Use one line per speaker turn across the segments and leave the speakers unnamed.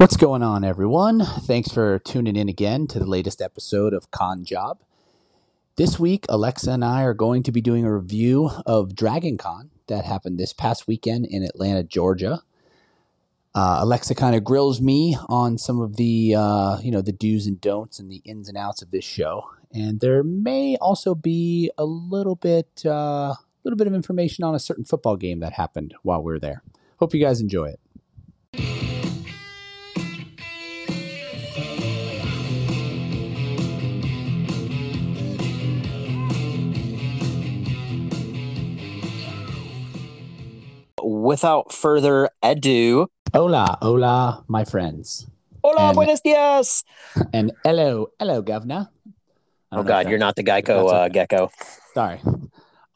What's going on, everyone? Thanks for tuning in again to the latest episode of Con Job. This week, Alexa and I are going to be doing a review of Dragon Con that happened this past weekend in Atlanta, Georgia. Uh, Alexa kind of grills me on some of the, uh, you know, the do's and don'ts and the ins and outs of this show, and there may also be a little bit, a uh, little bit of information on a certain football game that happened while we are there. Hope you guys enjoy it.
Without further ado,
hola, hola, my friends.
Hola, and, buenos dias.
And hello, hello, governor.
Oh God, you're not the Geico uh, gecko.
Sorry.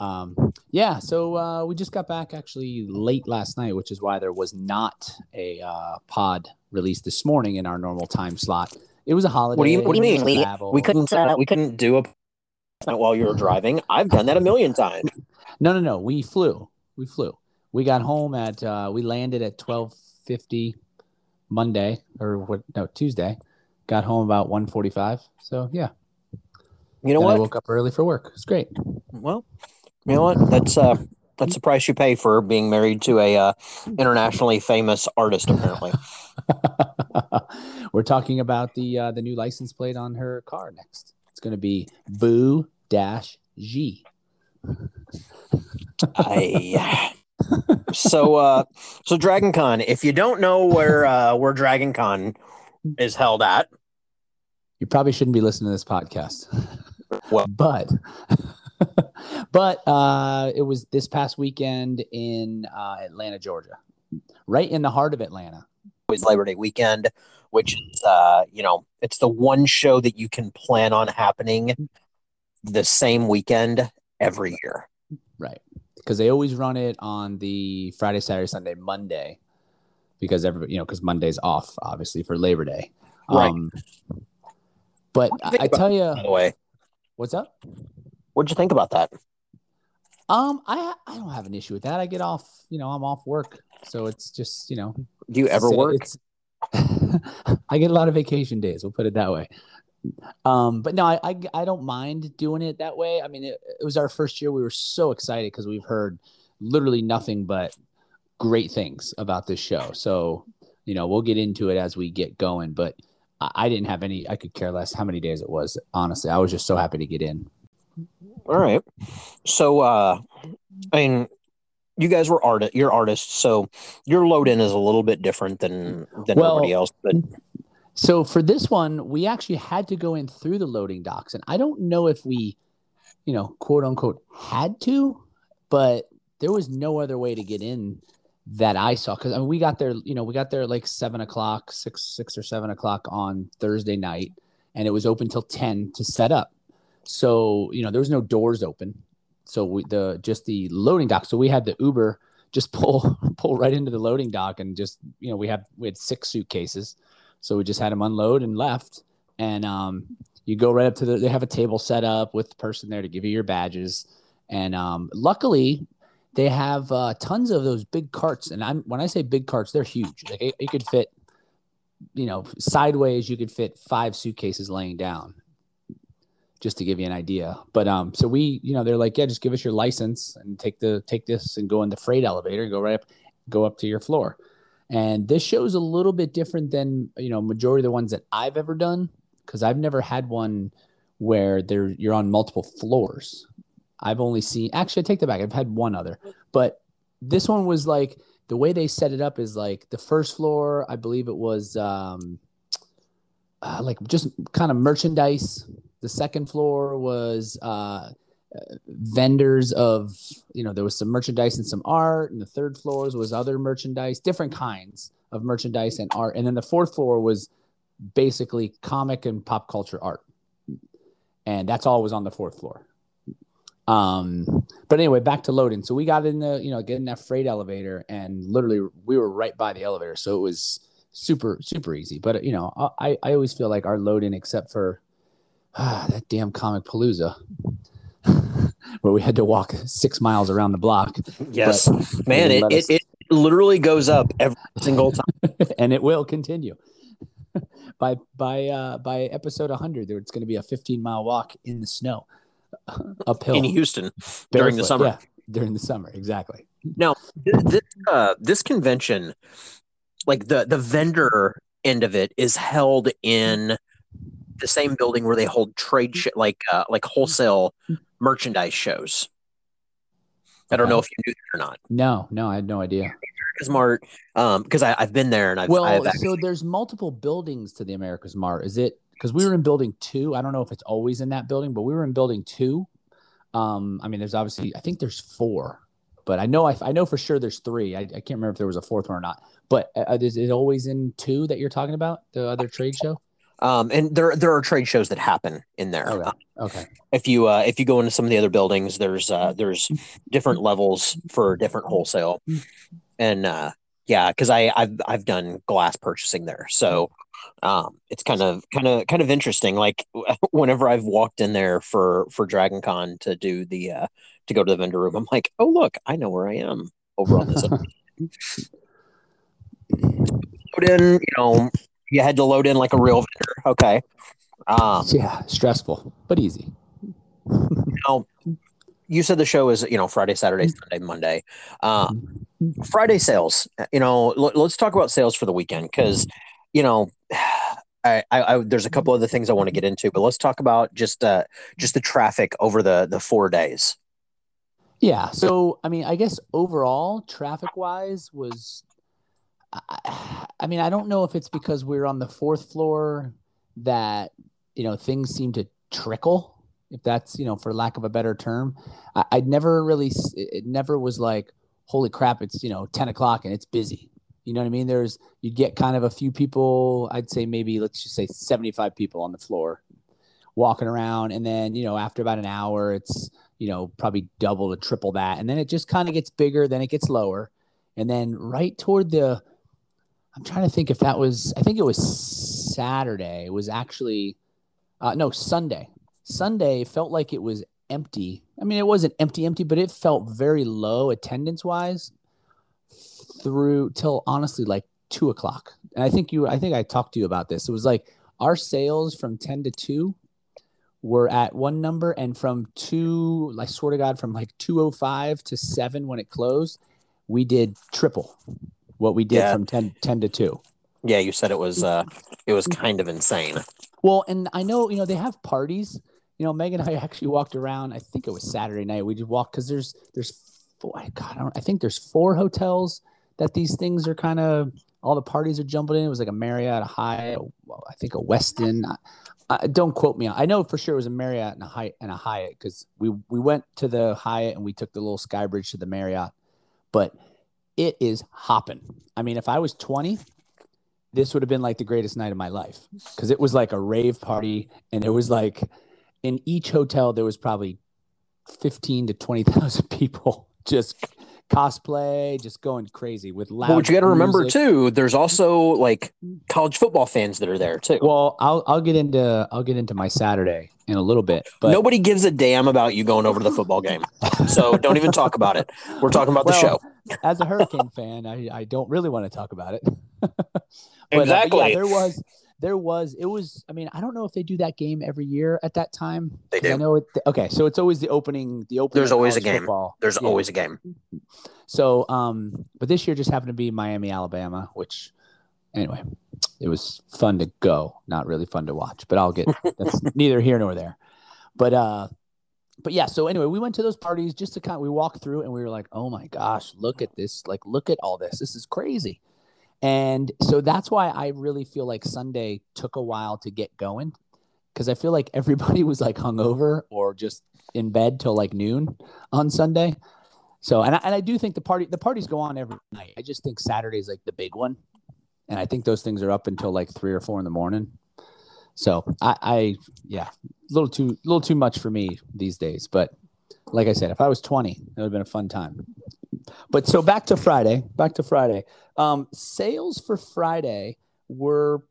Um, yeah, so uh, we just got back actually late last night, which is why there was not a uh, pod released this morning in our normal time slot. It was a holiday.
What do you, what do you mean? We, we couldn't uh, we couldn't do a while you were driving. I've done that a million times.
No, no, no. We flew. We flew we got home at uh, we landed at twelve fifty Monday or what? No, Tuesday. Got home about one forty five. So yeah.
You know then what? I
woke up early for work. It's great.
Well, you know what? That's uh that's the price you pay for being married to a uh, internationally famous artist. Apparently,
we're talking about the uh, the new license plate on her car next. It's going to be Boo Dash G.
I so uh so Dragon Con, if you don't know where uh where Dragon Con is held at,
you probably shouldn't be listening to this podcast. Well, but but uh it was this past weekend in uh Atlanta, Georgia. Right in the heart of Atlanta.
It was Labor Day weekend, which is uh, you know, it's the one show that you can plan on happening the same weekend every year.
Right because they always run it on the Friday, Saturday, Sunday, Monday, because everybody, you know, because Monday's off, obviously for Labor Day.
Right. Um,
but I, I tell you,
by the way,
what's up?
What'd you think about that?
Um, I I don't have an issue with that. I get off, you know, I'm off work, so it's just, you know.
Do you ever work?
I get a lot of vacation days. We'll put it that way. Um, but no, I, I, I don't mind doing it that way. I mean, it, it was our first year. We were so excited because we've heard literally nothing but great things about this show. So, you know, we'll get into it as we get going. But I, I didn't have any. I could care less how many days it was. Honestly, I was just so happy to get in.
All right. So, uh, I mean, you guys were art you're artists so your load in is a little bit different than than well, everybody else but
so for this one, we actually had to go in through the loading docks, and I don't know if we, you know, quote unquote, had to, but there was no other way to get in that I saw because I mean we got there, you know, we got there like seven o'clock, six six or seven o'clock on Thursday night, and it was open till ten to set up. So you know there was no doors open, so we the just the loading dock. So we had the Uber just pull pull right into the loading dock and just you know we had we had six suitcases so we just had them unload and left. And um, you go right up to the, they have a table set up with the person there to give you your badges. And um, luckily, they have uh, tons of those big carts. And I'm when I say big carts, they're huge. Like could fit, you know, sideways. You could fit five suitcases laying down, just to give you an idea. But um, so we, you know, they're like, yeah, just give us your license and take the take this and go in the freight elevator, and go right up, go up to your floor. And this show is a little bit different than you know majority of the ones that I've ever done because I've never had one where there you're on multiple floors. I've only seen actually I take that back. I've had one other, but this one was like the way they set it up is like the first floor. I believe it was um, uh, like just kind of merchandise. The second floor was uh, vendors of you know there was some merchandise and some art and the third floors was other merchandise different kinds of merchandise and art. And then the fourth floor was basically comic and pop culture art. And that's all was on the fourth floor. Um but anyway back to loading. So we got in the you know getting that freight elevator and literally we were right by the elevator. So it was super super easy. But you know i i always feel like our loading except for ah, that damn Comicpalooza where we had to walk six miles around the block.
Yes, man, it, it, it literally goes up every single time,
and it will continue. by by uh, by episode 100, there it's going to be a 15 mile walk in the snow uphill
in Houston during the summer. Yeah,
during the summer, exactly.
Now, this uh, this convention, like the the vendor end of it, is held in the same building where they hold trade sh- like uh, like wholesale merchandise shows. I don't know if you knew that or not.
No, no, I had no idea.
AmericasMart, um, because I've been there and I've
well,
I've
actually... so there's multiple buildings to the AmericasMart. Is it because we were in building two? I don't know if it's always in that building, but we were in building two. Um, I mean, there's obviously I think there's four, but I know I, I know for sure there's three. I, I can't remember if there was a fourth one or not. But uh, is it always in two that you're talking about the other trade show?
Um, and there there are trade shows that happen in there.
Okay. okay.
If you uh, if you go into some of the other buildings, there's uh, there's different levels for different wholesale, and uh, yeah, because I I've I've done glass purchasing there, so um, it's kind of kind of kind of interesting. Like whenever I've walked in there for for Dragon Con to do the uh, to go to the vendor room, I'm like, oh look, I know where I am over on this. Put in, you know, you had to load in like a real vendor. Okay.
Um, yeah, stressful, but easy.
now, you said the show is, you know, Friday, Saturday, Sunday, Monday. Um, Friday sales, you know, l- let's talk about sales for the weekend because, you know, I, I, I, there's a couple other things I want to get into, but let's talk about just uh, just the traffic over the the four days.
Yeah. So, I mean, I guess overall, traffic wise, was I, I mean, I don't know if it's because we're on the fourth floor that you know things seem to trickle, if that's you know for lack of a better term. I, I never really, it never was like, holy crap, it's you know ten o'clock and it's busy. You know what I mean? There's you'd get kind of a few people. I'd say maybe let's just say seventy five people on the floor walking around, and then you know after about an hour, it's you know probably double to triple that, and then it just kind of gets bigger. Then it gets lower, and then right toward the I'm trying to think if that was, I think it was Saturday. It was actually, uh, no, Sunday. Sunday felt like it was empty. I mean, it wasn't empty, empty, but it felt very low attendance wise through till honestly like two o'clock. And I think you, I think I talked to you about this. It was like our sales from 10 to 2 were at one number, and from two, I swear to God, from like 205 to 7 when it closed, we did triple what we did yeah. from 10, 10 to 2
yeah you said it was uh it was kind of insane
well and i know you know they have parties you know megan and i actually walked around i think it was saturday night we just walked because there's there's four god I, don't, I think there's four hotels that these things are kind of all the parties are jumping in it was like a marriott a hyatt i think a westin I, don't quote me. I know for sure it was a Marriott and a Hyatt and a Hyatt because we we went to the Hyatt and we took the little sky bridge to the Marriott. But it is hopping. I mean, if I was 20, this would have been like the greatest night of my life because it was like a rave party and it was like in each hotel there was probably 15 to 20,000 people just cosplay, just going crazy with loud.
But what you got to remember too, there's also like college football fans that are there too.
Well, I'll I'll get into I'll get into my Saturday in a little bit, but
nobody gives a damn about you going over to the football game, so don't even talk about it. We're talking about well, the show.
as a Hurricane fan, I I don't really want to talk about it.
but, exactly. Uh,
yeah, there was there was it was i mean i don't know if they do that game every year at that time.
They do
i know it okay so it's always the opening the opening
there's always a game. football. there's yeah. always a game.
So um but this year just happened to be miami alabama which anyway it was fun to go not really fun to watch but i'll get that's neither here nor there. But uh but yeah so anyway we went to those parties just to kind of we walked through and we were like oh my gosh look at this like look at all this. This is crazy and so that's why I really feel like Sunday took a while to get going because I feel like everybody was like hungover or just in bed till like noon on Sunday. So, and I, and I do think the party, the parties go on every night. I just think Saturday is like the big one. And I think those things are up until like three or four in the morning. So I, I yeah, a little too, a little too much for me these days. But like I said, if I was 20, it would have been a fun time. But so back to Friday, back to Friday. Um, sales for Friday were,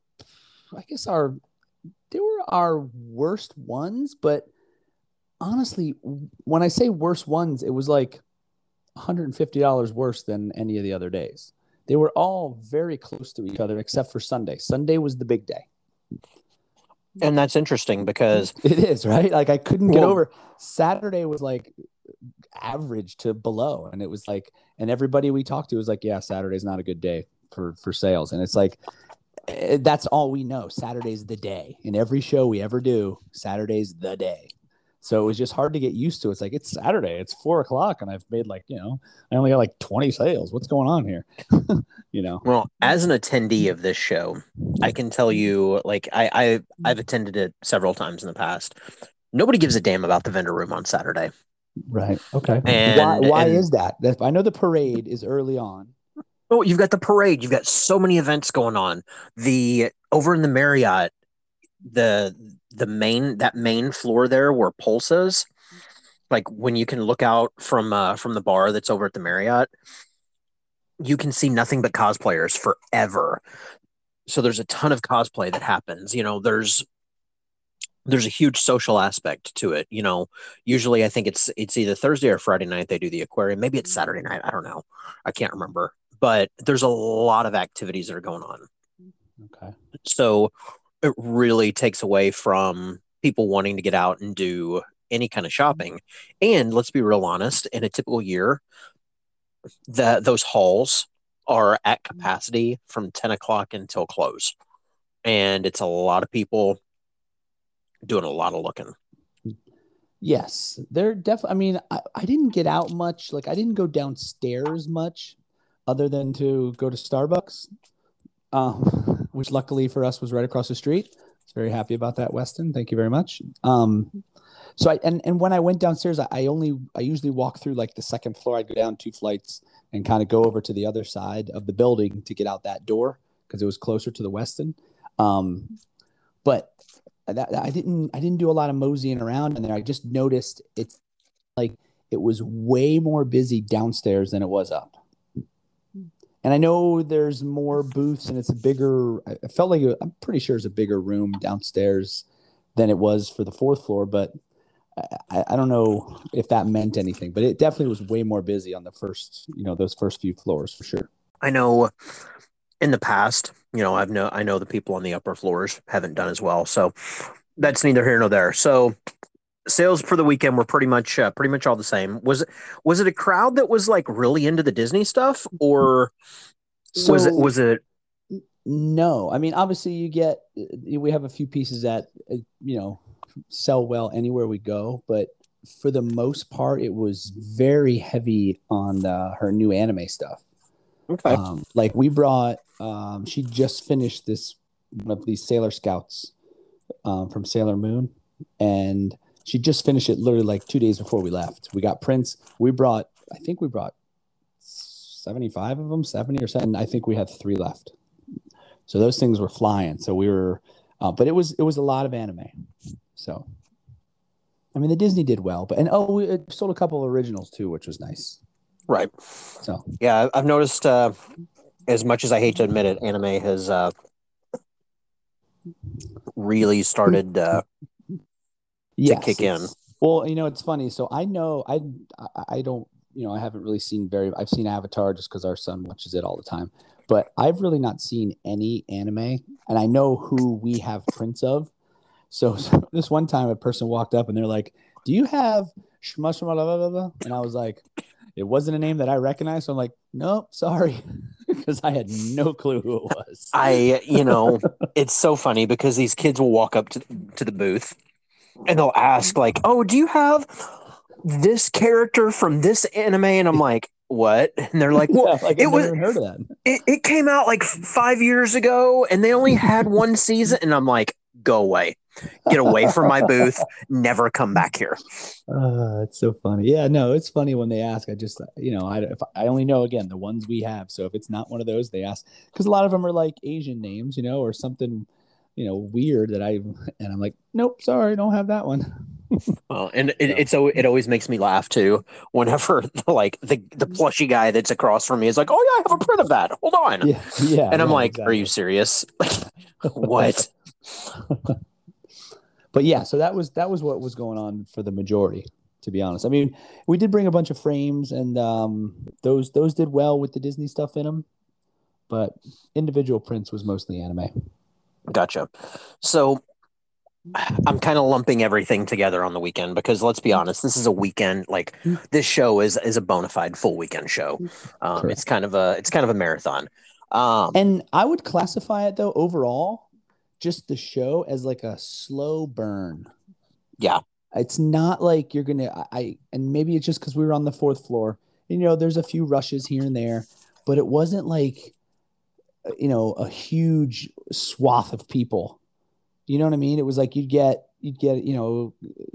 I guess, our they were our worst ones. But honestly, when I say worst ones, it was like $150 worse than any of the other days. they were all very close to each other except for Sunday. Sunday was the big day.
And that's interesting because
It is, right? Like I couldn't get
Well-
over Saturday was like average to below and it was like and everybody we talked to was like, yeah, Saturday's not a good day for for sales. And it's like eh, that's all we know. Saturday's the day. In every show we ever do, Saturday's the day. So it was just hard to get used to. It's like it's Saturday, it's four o'clock, and I've made like, you know, I only got like 20 sales. What's going on here? you know.
Well, as an attendee of this show, I can tell you, like I, I I've attended it several times in the past. Nobody gives a damn about the vendor room on Saturday.
Right. Okay.
And-
why why
and-
is that? I know the parade is early on.
Oh, you've got the parade. You've got so many events going on. The over in the Marriott, the the main that main floor there where Pulse is, like when you can look out from uh, from the bar that's over at the Marriott, you can see nothing but cosplayers forever. So there's a ton of cosplay that happens. You know, there's there's a huge social aspect to it. You know, usually I think it's it's either Thursday or Friday night they do the aquarium. Maybe it's mm-hmm. Saturday night. I don't know. I can't remember. But there's a lot of activities that are going on.
Okay.
So it really takes away from people wanting to get out and do any kind of mm-hmm. shopping. And let's be real honest, in a typical year, the those halls are at mm-hmm. capacity from 10 o'clock until close. And it's a lot of people doing a lot of looking.
Yes, they're definitely. I mean, I, I didn't get out much. Like, I didn't go downstairs much, other than to go to Starbucks, um, which luckily for us was right across the street. I was very happy about that, Westin. Thank you very much. Um, so I and and when I went downstairs, I, I only I usually walk through like the second floor. I'd go down two flights and kind of go over to the other side of the building to get out that door because it was closer to the Westin. Um, but that, I didn't I didn't do a lot of moseying around in there. I just noticed it's like it was way more busy downstairs than it was up. And I know there's more booths and it's a bigger. I felt like I'm pretty sure it's a bigger room downstairs than it was for the fourth floor, but I- I don't know if that meant anything. But it definitely was way more busy on the first, you know, those first few floors for sure.
I know in the past, you know, I've know I know the people on the upper floors haven't done as well. So that's neither here nor there. So sales for the weekend were pretty much uh, pretty much all the same. Was it was it a crowd that was like really into the Disney stuff or was it was it
No, I mean obviously you get we have a few pieces that uh, you know sell well anywhere we go, but for the most part it was very heavy on uh, her new anime stuff.
Okay?
Um, like we brought, um, she just finished this one of these Sailor Scouts um, from Sailor Moon, and she just finished it literally like two days before we left. We got prints. We brought, I think we brought seventy-five of them, seventy or something. I think we had three left. So those things were flying. So we were, uh, but it was it was a lot of anime. So, I mean, the Disney did well, but and oh, we sold a couple of originals too, which was nice.
Right.
So
Yeah, I've noticed uh as much as I hate to admit it, anime has uh really started uh
yes,
kick in.
Well, you know, it's funny. So I know I I- don't you know I haven't really seen very. I've seen Avatar just because our son watches it all the time, but I've really not seen any anime, and I know who we have prints of. So, so this one time, a person walked up and they're like, "Do you have shma shma blah, blah, blah, blah?" And I was like, "It wasn't a name that I recognized." So I'm like, "Nope, sorry," because I had no clue who it was.
I, you know, it's so funny because these kids will walk up to, to the booth and they'll ask, like, oh, do you have this character from this anime? And I'm like, what? And they're like, well,
Yeah, like
it was-
never heard of that.
it, it came out like five years ago and they only had one season. And I'm like, go away. Get away from my booth. Never come back here.
Uh, it's so funny. Yeah, no, it's funny when they ask. I just, you know, I if I only know again the ones we have. So if it's not one of those, they ask because a lot of them are like Asian names, you know, or something, you know, weird that I and I'm like, nope, sorry, don't have that one.
Well, and it,
Yeah.
it's it always makes me laugh too. Whenever like the the plushy guy that's across from me is like, "Oh yeah, I have a print of that. Hold on,"
Yeah, yeah.
and I'm
yeah,
like, "Are you serious? Like, what?"
but yeah, so that was that was what was going on for the majority. To be honest, I mean, we did bring a bunch of frames, and um, those those did well with the Disney stuff in them. but individual prints was mostly anime.
Gotcha. So I'm kind of lumping everything together on the weekend because let's be honest, this is a weekend. Like this show is is a bona fide full weekend show. Um, it's kind of a it's kind of a marathon. Um,
and I would classify it though overall, just the show as like a slow burn.
Yeah,
it's not like you're gonna. I and maybe it's just because we were on the fourth floor. You know, there's a few rushes here and there, but it wasn't like you know a huge swath of people you know what I mean? It was like you'd get you'd get you know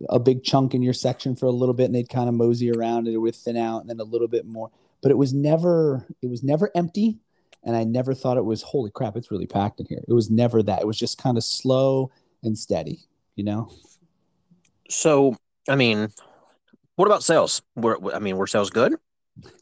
a big chunk in your section for a little bit, and they'd kind of mosey around and it would thin out, and then a little bit more. But it was never it was never empty, and I never thought it was holy crap, it's really packed in here. It was never that. It was just kind of slow and steady, you know.
So I mean, what about sales? Were I mean, were sales good?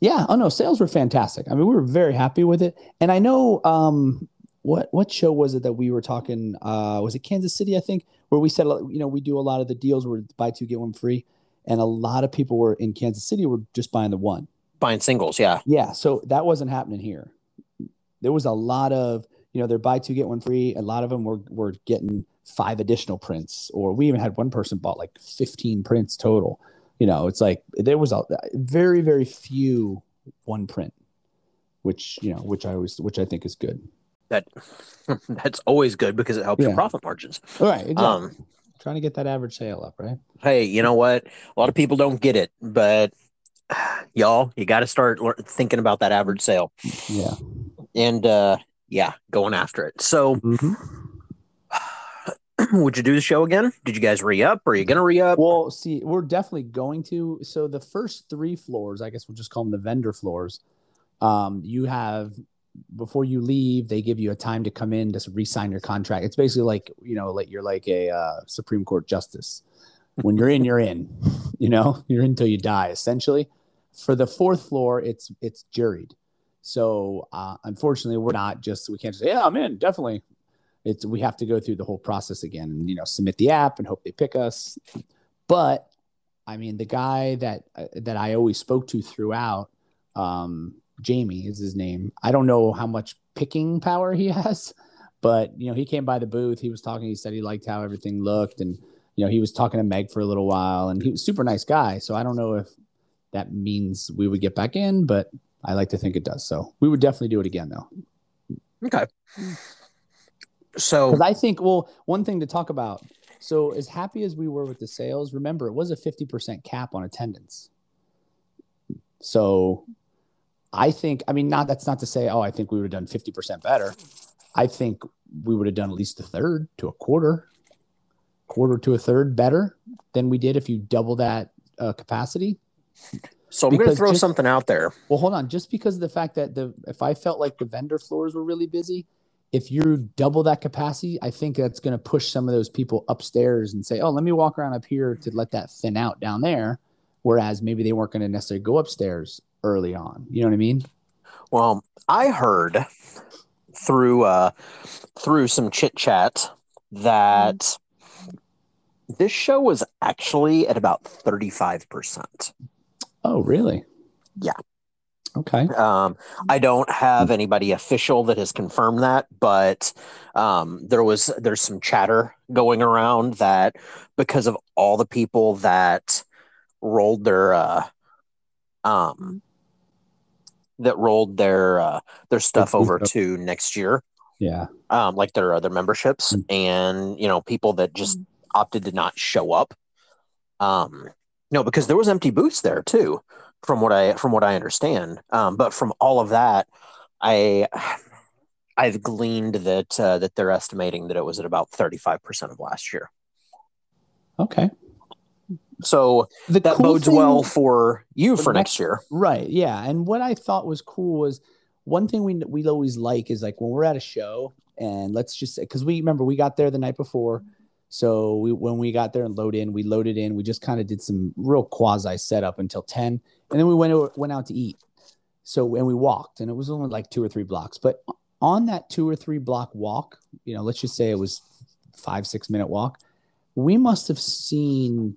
Yeah. Oh no, sales were fantastic. I mean, we were very happy with it, and I know um, what what show was it that we were talking? Uh, was it Kansas City? I think where we said you know we do a lot of the deals where buy two get one free, and a lot of people were in Kansas City were just buying the one,
buying singles. Yeah,
yeah. So that wasn't happening here. There was a lot of you know they're buy two get one free. A lot of them were were getting five additional prints, or we even had one person bought like fifteen prints total. You know, it's like there was a very very few one print, which you know which I always which I think is good
that that's always good because it helps yeah. your profit margins.
All right. Exactly. Um, Trying to get that average sale up, right?
Hey, you know what? A lot of people don't get it, but y'all, you got to start thinking about that average sale.
Yeah.
And uh, yeah, going after it. So, mm-hmm. would you do the show again? Did you guys re up? Are you going to re up?
Well, see, we're definitely going to. So, the first three floors, I guess we'll just call them the vendor floors. Um, you have before you leave, they give you a time to come in to re-sign your contract. It's basically like you know, like you're like a uh, Supreme Court justice. When you're in, you're in. You know, you're in until you die. Essentially, for the fourth floor, it's it's juried. So uh, unfortunately, we're not just we can't just say yeah, I'm in. Definitely, it's we have to go through the whole process again and you know submit the app and hope they pick us. But I mean, the guy that uh, that I always spoke to throughout. Um, Jamie is his name. I don't know how much picking power he has, but you know, he came by the booth. He was talking. He said he liked how everything looked, and you know, he was talking to Meg for a little while, and he was super nice guy. So I don't know if that means we would get back in, but I like to think it does. So we would definitely do it again, though.
Okay. So,
because I think, well, one thing to talk about. So, as happy as we were with the sales, remember it was a 50% cap on attendance. So, I think, I mean, not that's not to say, oh, I think we would have done 50% better. I think we would have done at least a third to a quarter, quarter to a third better than we did if you double that uh, capacity.
So I'm going to throw just, something out there.
Well, hold on. Just because of the fact that the if I felt like the vendor floors were really busy, if you double that capacity, I think that's going to push some of those people upstairs and say, "Oh, let me walk around up here to let that thin out down there." Whereas maybe they weren't going to necessarily go upstairs early on. You know what I mean?
Well, I heard through uh through some chit chat that this show was actually at about 35%.
Oh, really?
Yeah.
Okay.
Um, I don't have anybody official that has confirmed that, but um, there was there's some chatter going around that because of all the people that rolled their uh, um, that rolled their uh, their stuff over to next year.
Yeah.
Um, like their other memberships mm-hmm. and you know people that just mm-hmm. opted to not show up. Um, no, because there was empty booths there too, from what I from what I understand. Um, but from all of that, I I've gleaned that uh, that they're estimating that it was at about thirty five percent of last year.
Okay.
So the that cool bodes thing, well for you for next, next year.
Right. Yeah. And what I thought was cool was one thing we we always like is like when we're at a show and let's just say because we remember we got there the night before. So we when we got there and load in, we loaded in. We just kind of did some real quasi setup until 10. And then we went went out to eat. So and we walked and it was only like two or three blocks. But on that two or three block walk, you know, let's just say it was five, six minute walk, we must have seen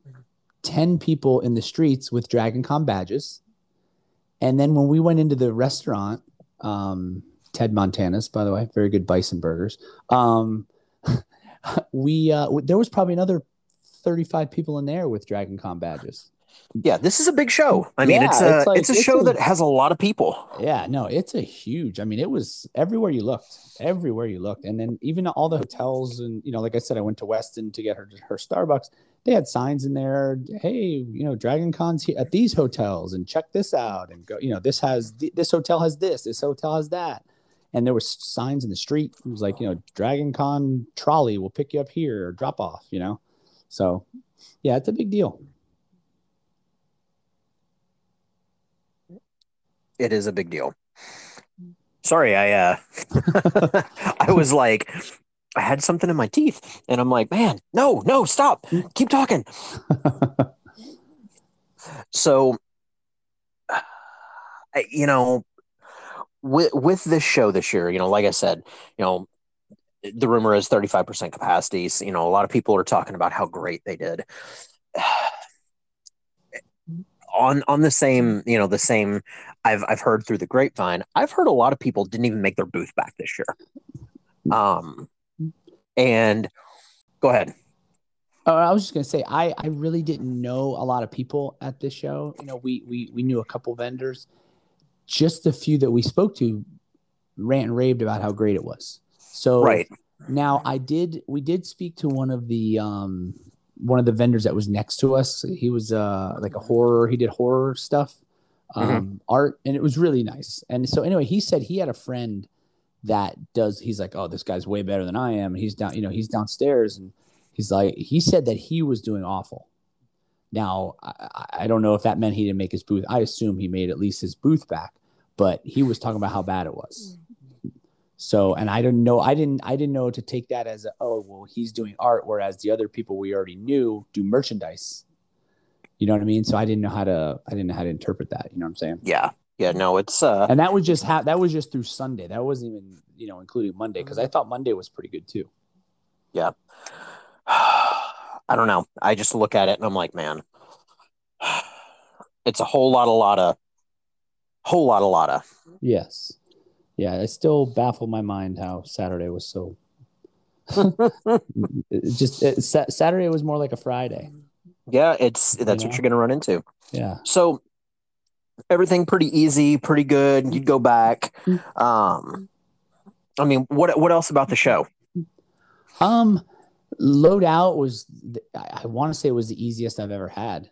10 people in the streets with Dragon Con badges. And then when we went into the restaurant, um, Ted Montana's, by the way, very good bison burgers. Um, we uh, there was probably another 35 people in there with Dragon Con badges.
Yeah, this is a big show. I mean,
Yeah,
it's a
it's like-
it's a
it's
show
a-
that has a lot of people.
Yeah, no, it's a huge. I mean, it was everywhere you looked, everywhere you looked, and then even all the hotels and you know, like I said, I went to Westin to get her her Starbucks. They had signs in there. Hey, you know, Dragon Con's he- at these hotels, and check this out, and go. You know, this has th- this hotel has this, this hotel has that, and there were signs in the street. It was like you know, Dragon Con trolley will pick you up here or drop off. You know, so yeah, it's a big deal.
It is a big deal. Sorry, I uh I was like I had something in my teeth and I'm like, man, no, no, stop. Keep talking. So you know, with with this show this year, you know, like I said, you know, the rumor is 35% capacities. You know, a lot of people are talking about how great they did. On on the same, you know, the same I've I've heard through the grapevine, I've heard a lot of people didn't even make their booth back this year. Um and go ahead.
Oh, I was just gonna say, I I really didn't know a lot of people at this show. You know, we we we knew a couple vendors. Just the few that we spoke to, rant and raved about how great it was. So
Right.
now I did we did speak to one of the um one of the vendors that was next to us. He was uh like a horror. He did horror stuff, um art, and it was really nice. And so anyway, he said he had a friend that does. He's like, oh, this guy's way better than I am. And he's down, you know, he's downstairs, and he's like, he said that he was doing awful. Now I- I don't know if that meant he didn't make his booth. I assume he made at least his booth back, but he was talking about how bad it was. So, and I didn't know, I didn't, I didn't know to take that as a, oh, well, he's doing art, whereas the other people we already knew do merchandise. You know what I mean? So I didn't know how to, I didn't know how to interpret that. You know what I'm saying?
Yeah. Yeah, no, it's uh
And that was just how, that was just through Sunday. That wasn't even, you know, including Monday because I thought Monday was pretty good too.
Yeah, I don't know. I just look at it and I'm like, man, it's a whole lot, a lot of, whole lot, a lot of.
Yes. Yeah. It still baffled my mind how Saturday was so, just, it, Saturday was more like a Friday.
Yeah, it's that's
You
what
know?
you're going to run into.
Yeah.
So everything pretty easy, pretty good. You'd go back. Um, I mean, what what else about the show?
Um, load out was I, I want to say it was the easiest I've ever had.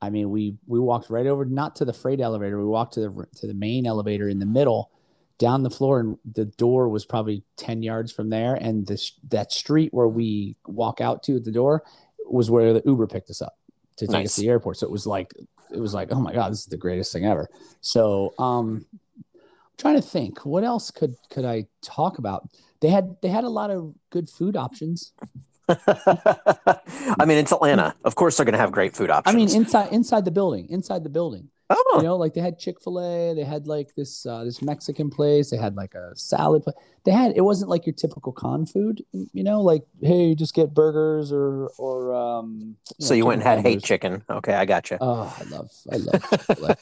I mean, we we walked right over not to the freight elevator. We walked to the to the main elevator in the middle, down the floor, and the door was probably ten yards from there. And this that street where we walk out to at the door was where the Uber picked us up to take us to the airport. So it was like it was like oh my god, this is the greatest thing ever. So um, I'm trying to think what else could could I talk about. They had they had a lot of good food options.
I mean, it's Atlanta. Of course, they're going to have great food options.
I mean, inside inside the building, inside the building.
oh,
You know, like they had Chick Fil A, they had like this uh, this Mexican place, they had like a salad. Place. They had it wasn't like your typical con food. You know, like hey, just get burgers or or um.
so you went and had hate
chicken.
Okay, I got you.
Oh, I love I love.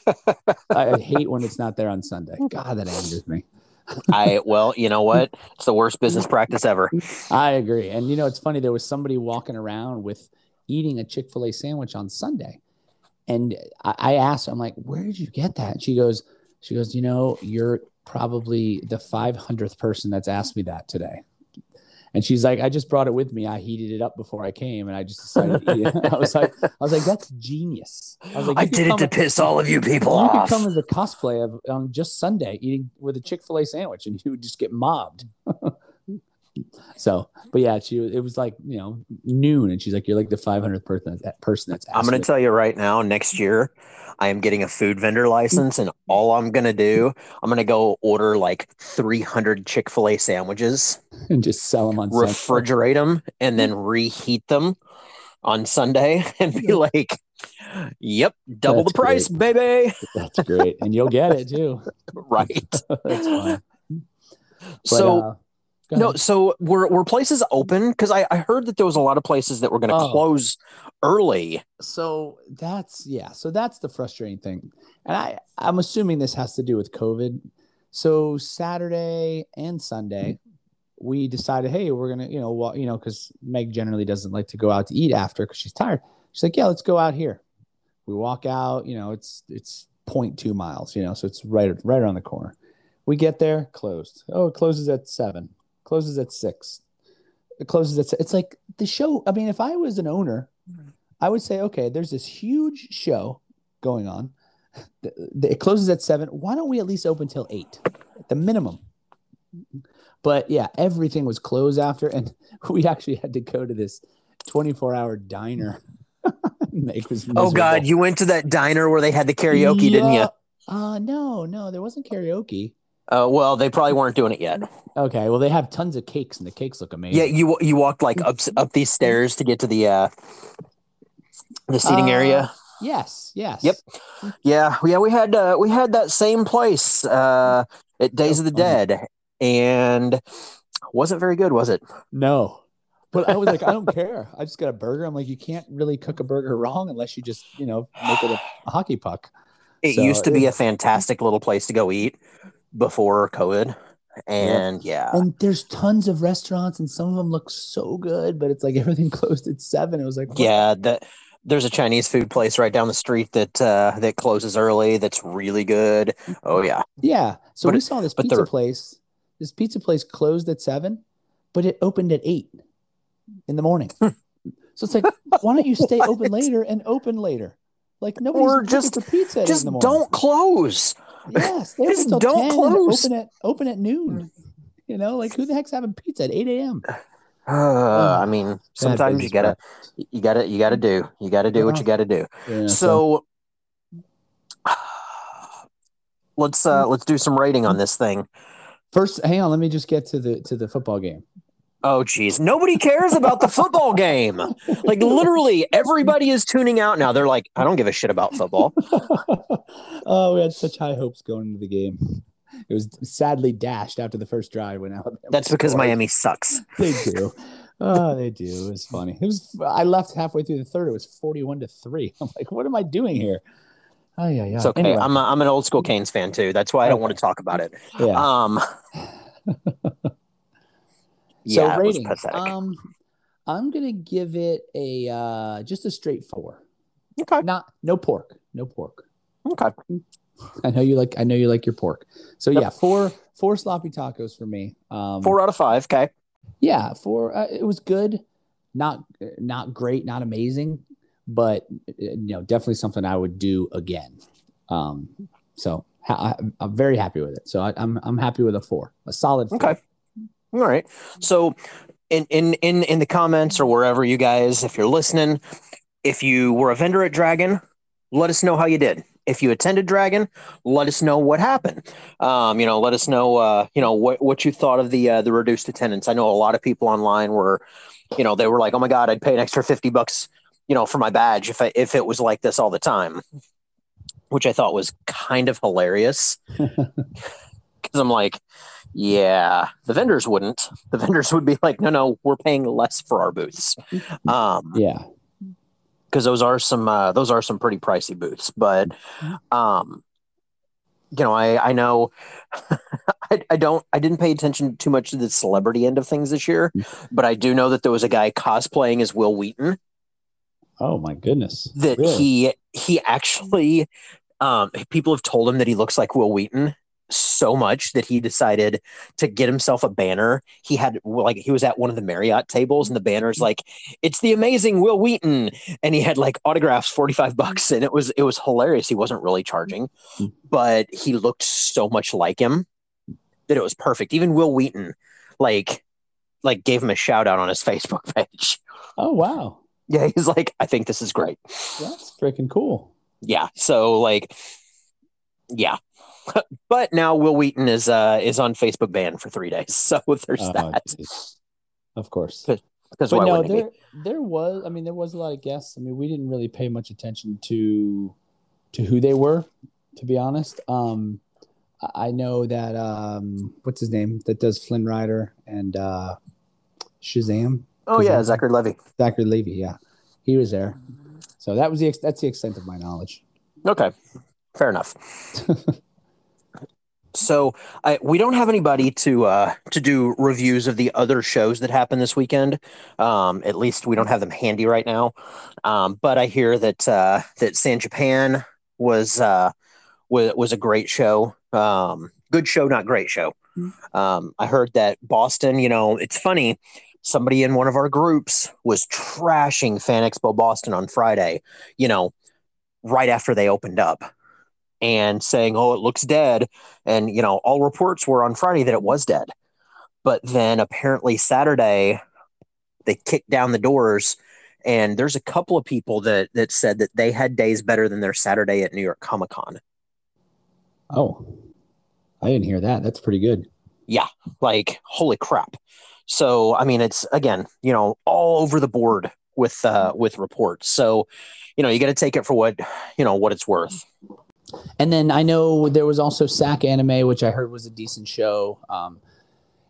I, I hate when it's not there on Sunday. God, that angers me.
I well, you know what? It's the worst business practice ever.
I agree. And you know, it's funny. There was somebody walking around with eating a Chick Fil A sandwich on Sunday, and I, I asked I'm like, "Where did you get that?" And she goes, "She goes, you know, you're probably the 500th person that's asked me that today." And she's like, "I just brought it with me. I heated it up before I came, and I just decided." To eat it. I was like, "I was like, that's genius." I was like,
I did it to piss all of you people
you could come as a cosplay of on just Sunday eating with a Chick Fil A sandwich, and you would just get mobbed. so, but yeah, she it was like you know noon, and she's like, "You're like the 500th person that person that's."
I'm going to tell you right now, next year, I am getting a food vendor license, and all I'm going to do, I'm going to go order like 300 Chick fil A sandwiches,
and just sell them on Sunday.
refrigerate them, and then reheat them on Sunday and be like, yep, double
That's
the price, baby.
That's great, and you'll get it too.
right.
that's fine. But,
so,
uh,
no, so were, were places open? Because I, I heard that there was a lot of places that were going to
Oh.
close early.
so that's yeah so that's the frustrating thing and i i'm assuming this has to do with covid So Saturday and Sunday, mm-hmm. we decided, hey, we're gonna, you know, wa- you know, because Meg generally doesn't like to go out to eat after because she's tired. She's like, yeah, let's go out here. We walk out, you know, it's it's 0.2 miles, you know, so it's right right around the corner. We get there, closed. Oh, it closes at seven. Closes at six. It closes at. se- It's like the show. I mean, if I was an owner, I would say, okay, there's this huge show going on. It closes at seven. Why don't we at least open till eight, at the minimum? But yeah, everything was closed after, and we actually had to go to this 24 hour diner.
Oh. God, you went to that diner where they had the karaoke, didn't you?
Yeah. Uh, no, no, there wasn't karaoke.
Uh, well, they probably weren't doing it yet.
Okay, well, they have tons of cakes, and the cakes look amazing.
Yeah, you you walked like up up these stairs to get to the uh the seating
Uh,
area.
Yes, yes.
Yep. Yeah, yeah, we had uh, we had that same place uh, at Days of the Dead, and wasn't very good, was it?
No. But I was like, I don't care. I just got a burger. I'm like, you can't really cook a burger wrong unless you just, you know, make it a, a hockey puck.
It
So,
used to be
yeah.
a fantastic little place to go eat before COVID, and yeah,
And there's tons of restaurants, and some of them look so good, but it's like everything closed at seven. It was like, what?
yeah, that there's a Chinese food place right down the street that uh, that closes early. That's really good. Oh yeah,
yeah. So
But
we
it-
saw this
but
pizza place. This pizza place closed at seven, but it opened at eight in the morning.
Hmm.
so it's like, why don't you stay open later and open later? Like nobody's
Or just-
pizza
just
in the morning.
don't close.
Yes, they
Just
open till
don't
10
close.
open at open at noon. You know, like who the heck's having pizza at 8 a.m.?
Uh, I mean, sometimes you gotta, you gotta, you gotta do, you gotta do what you gotta do.
Yeah,
So, let's uh let's do some rating on this thing.
first, hang on, let me just get to the to the football game.
Oh, geez, nobody cares about the football game. Like literally, everybody is tuning out now. They're like, I don't give a shit about football.
oh, we had such high hopes going into the game. It was sadly dashed after the first drive when Alabama.
That's because
scored.
Miami sucks.
They do. Oh, they do. It was funny. It was. I left halfway through the third. It was forty-one to three. I'm like, what am I doing here? Oh yeah, yeah.
It's okay. I'm a, I'm an old school Canes fan too. That's why I don't want to talk about it.
yeah.
Um.
So
yeah, was
ratings. Um, I'm gonna give it a uh, just a straight four.
okay.
Not no pork, no pork.
Okay.
I know you like. I know you like your pork. So
Yep.
yeah, four four sloppy tacos for me. Um,
Four out of five. Okay.
Yeah, four. Uh, it was good. Not not great. Not amazing, but uh, you know, definitely something I would do again. Um, so I, I'm very happy with it. So I, I'm I'm happy with a four, a solid. Four.
Okay. All right. So in in in in the comments or wherever you guys, if you're listening, if you were a vendor at Dragon, let us know how you did. If you attended Dragon, let us know what happened. Um, you know, let us know uh, you know what what you thought of the uh, the reduced attendance. I know a lot of people online were, you know, they were like, "Oh my god, I'd pay an extra 50 bucks, you know, for my badge if I if it was like this all the time." Which I thought was kind of hilarious. Cuz I'm like, yeah, the vendors wouldn't. The vendors would be like, no, no, we're paying less for our booths, um,
Yeah.
because those are some uh, those are some pretty pricey booths. But, um, you know, I I know I, I don't I didn't pay attention too much to the celebrity end of things this year, but I do know that there was a guy cosplaying as Wil Wheaton
Oh my goodness.
that
Really?
he he actually um people have told him that he looks like Wil Wheaton so much that he decided to get himself a banner. He had like he was at one of the Marriott tables and the banner's like it's the amazing Wil Wheaton and he had like autographs 45 bucks and it was it was hilarious. He wasn't really charging, but he looked so much like him that it was perfect. Even Wil Wheaton like like gave him a shout out on his Facebook page.
Oh wow,
Yeah, he's like I think this is great.
that's freaking cool.
yeah so like yeah but now wil wheaton is uh is on facebook ban for three days so there's
Oh,
that
geez. Of course.
Because why
no,
wouldn't it
there there was. I mean, there was a lot of guests. I mean, we didn't really pay much attention to to who they were, to be honest. Um, I know that um, what's his name that does Flynn Rider and uh, Shazam,
be? oh yeah zachary levi
Zachary Levi. Yeah, he was there. So that was the ex- that's the extent of my knowledge.
okay fair enough So I, we don't have anybody to uh, to do reviews of the other shows that happened this weekend. Um, at least we don't have them handy right now. Um, but I hear that uh, that San Japan was uh, was was a great show. Um, good show, not great show. Um, I heard that Boston. You know, it's funny. Somebody in one of our groups was trashing Fan Expo Boston on Friday. You know, right after they opened up and saying, "Oh, it looks dead," and you know, all reports were on Friday that it was dead, but then apparently Saturday they kicked down the doors, and there's a couple of people that that said that they had days better than their Saturday at New York Comic Con.
Oh, I didn't hear that. That's pretty good.
Yeah, like holy crap. So I mean, it's again, you know, all over the board with uh, with reports. So you know, you got to take it for what you know what it's worth.
And then I know there was also SacAnime, which I heard was a decent show. Um,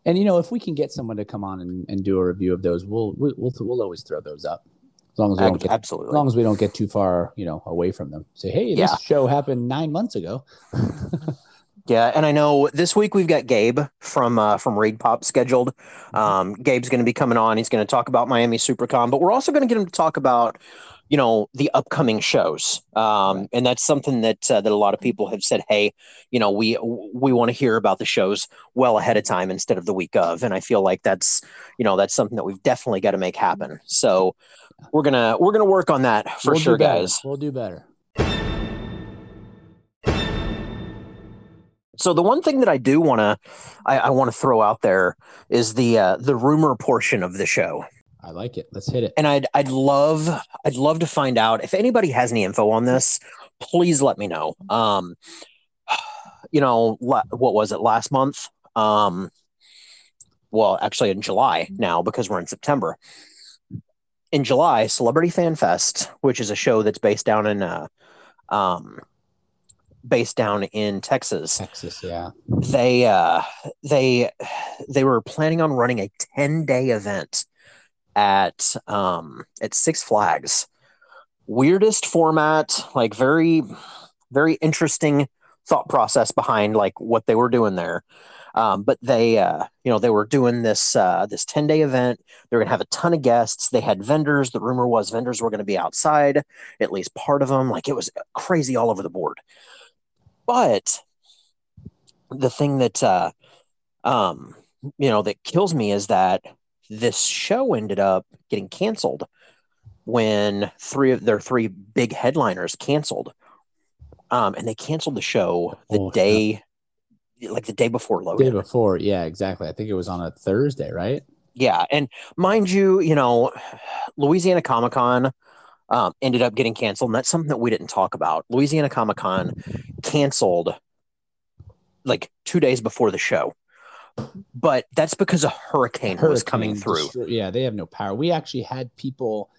and you know, if we can get someone to come on and, and do a review of those, we'll we'll we'll always throw those up. As long as we don't get
absolutely,
as long as we don't get too far, you know, away from them. Say, hey, this
Yeah.
show happened nine months ago.
Yeah, and I know this week we've got Gabe from uh, from ReedPop scheduled. Um, Gabe's going to be coming on. He's going to talk about Miami SuperCon, but we're also going to get him to talk about, you know, the upcoming shows. Um, and that's something that uh, that a lot of people have said, hey, you know, we we want to hear about the shows well ahead of time instead of the week of. And I feel like that's you know that's something that we've definitely got to make happen. So we're gonna we're gonna work on that for
We'll
sure, guys.
We'll do better.
So the one thing that I do want to I, I want to throw out there is the uh, the rumor portion of the show,
I like it. Let's hit it.
and I'd I'd love I'd love to find out if anybody has any info on this. Please let me know. Um, you know what was it last month? Um, well, actually in July now because we're in September. In July, Celebrity Fan Fest, which is a show that's based down in uh, um, based down in Texas
Texas, yeah.
they uh they they were planning on running a 10 day event at um at six flags. Weirdest format like very very interesting thought process behind like what they were doing there. Um, but they uh you know they were doing this uh this 10 day event they're gonna have a ton of guests. They had vendors. The rumor was vendors were gonna be outside at least part of them like it was crazy all over the board. But the thing that uh um you know that kills me is that this show ended up getting canceled when three of their three big headliners canceled um and they canceled the show the
Oh,
day like the day before
Day before, yeah, exactly. I think it was on a Thursday, right?
Yeah, and mind you, you know, Louisiana Comic Con um, ended up getting canceled, and that's something that we didn't talk about. Louisiana Comic Con canceled like two days before the show, but that's because a hurricane, was coming through.
destroy- yeah, they have no power. We actually had people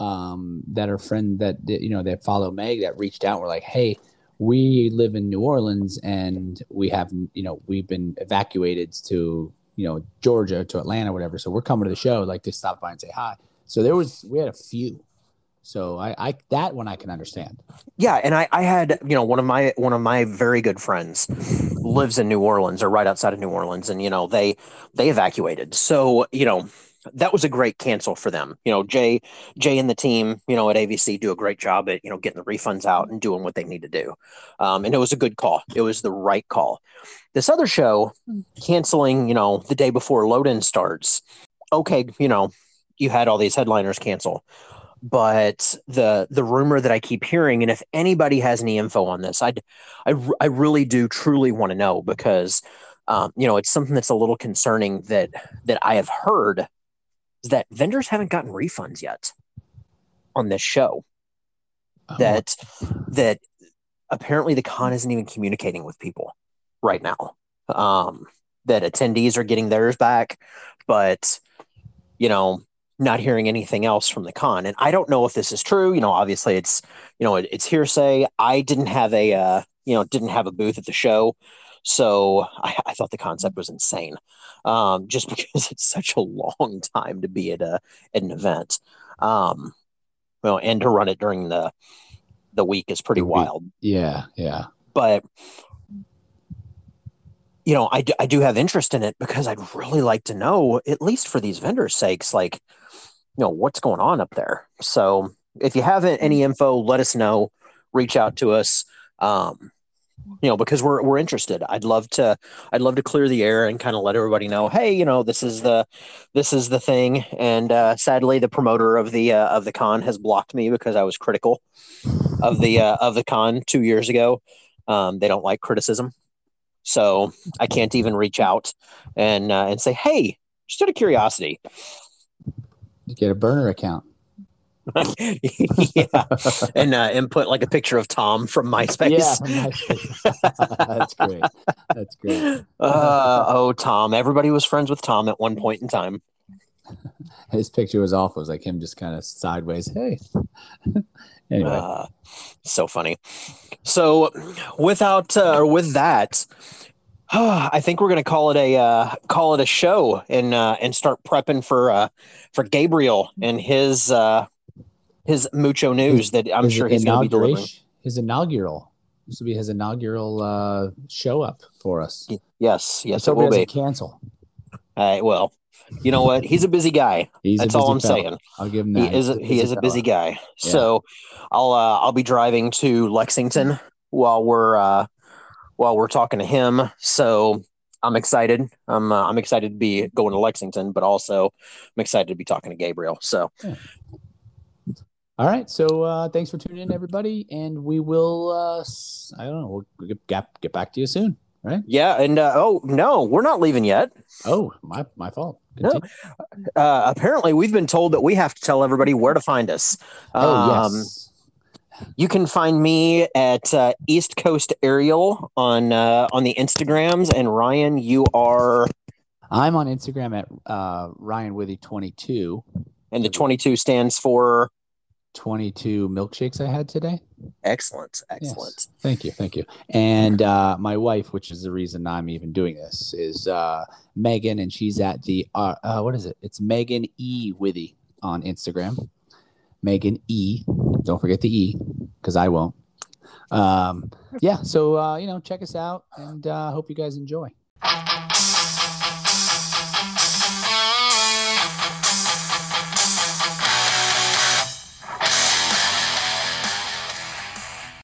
um, that are friend that that, you know that follow Meg that reached out. Were like, hey, we live in New Orleans and we have you know we've been evacuated to you know Georgia to Atlanta, whatever. So we're coming to the show, like to stop by and say hi. So there was we had a few. So I, I that one I can understand.
Yeah, and I, I had you know one of my one of my very good friends lives in New Orleans or right outside of New Orleans, and you know they they evacuated. So you know that was a great cancel for them. You know Jay Jay and the team you know at AVC do a great job at you know getting the refunds out and doing what they need to do, um, and it was a good call. It was the right call. This other show canceling you know the day before load in starts. Okay, you know you had all these headliners cancel but the the rumor that I keep hearing, and if anybody has any info on this, I'd, I I really do truly want to know because um, you know it's something that's a little concerning that that I have heard is that vendors haven't gotten refunds yet on this show.
Oh,
That that apparently the con isn't even communicating with people right now. Um, that attendees are getting theirs back, but you know not hearing anything else from the con. And I don't know if this is true. You know, obviously it's, you know, it, it's hearsay. I didn't have a, uh, you know, didn't have a booth at the show. So I, I thought the concept was insane. Um, just because it's such a long time to be at a, at an event. Um, well, and to run it during the, the week is pretty wild
yeah, yeah.
but you know, I, I do have interest in it because I'd really like to know, at least for these vendors' sakes, like, you know, what's going on up there. So if you have any info, let us know. Reach out to us. Um, you know, because we're we're interested. I'd love to I'd love to clear the air and kind of let everybody know, hey, you know, this is the this is the thing. And uh, sadly, the promoter of the uh, of the con has blocked me because I was critical of the uh, of the con two years ago. Um, they don't like criticism, so I can't even reach out and uh, and say, hey, just out of curiosity,
you get a burner account.
yeah, and uh, and put like a picture of Tom from MySpace.
Yeah, MySpace. that's great. That's great.
Uh, oh, Tom! Everybody was friends with Tom at one point in time.
His picture was awful. It was like him just kind of sideways. Hey. anyway, uh,
so funny. So, without uh, or with that, I think we're going to call it a uh, call it a show and uh, and start prepping for uh, for Gabriel and his uh, his mucho news that I'm sure he's to be delivering.
His inaugural. This will be his inaugural uh, show up for us.
Yes, yes, it will be.
Cancel.
Uh, well, you know what? He's a busy guy. He's That's busy all I'm fella. saying.
I'll give him that.
He is. A, he is a busy guy. Yeah. So, I'll uh, I'll be driving to Lexington while we're uh, while we're talking to him. So I'm excited. I'm uh, I'm excited to be going to Lexington, but also I'm excited to be talking to Gabriel. So. Yeah.
All right. So uh, thanks for tuning in, everybody, and we will. Uh, I don't know. We'll get get back to you soon. Right?
Yeah. And uh, oh no, we're not leaving yet.
Oh, my my fault.
No. Uh, apparently, we've been told that we have to tell everybody where to find us.
Oh um, yes.
You can find me at uh, East Coast Ariel on uh, on the Instagrams, and Ryan, you are.
I'm on Instagram at uh, Ryan Withy twenty two,
and the twenty two stands for
22 milkshakes I had today.
Excellent. Excellent. Yes.
Thank you. Thank you. And uh, my wife, which is the reason I'm even doing this, is uh, Megan, and she's at the, uh, uh what is it? It's Megan E. Withy on Instagram. Megan E. Don't forget the E because I won't. Um, yeah. So, uh, you know, check us out and uh, hope you guys enjoy.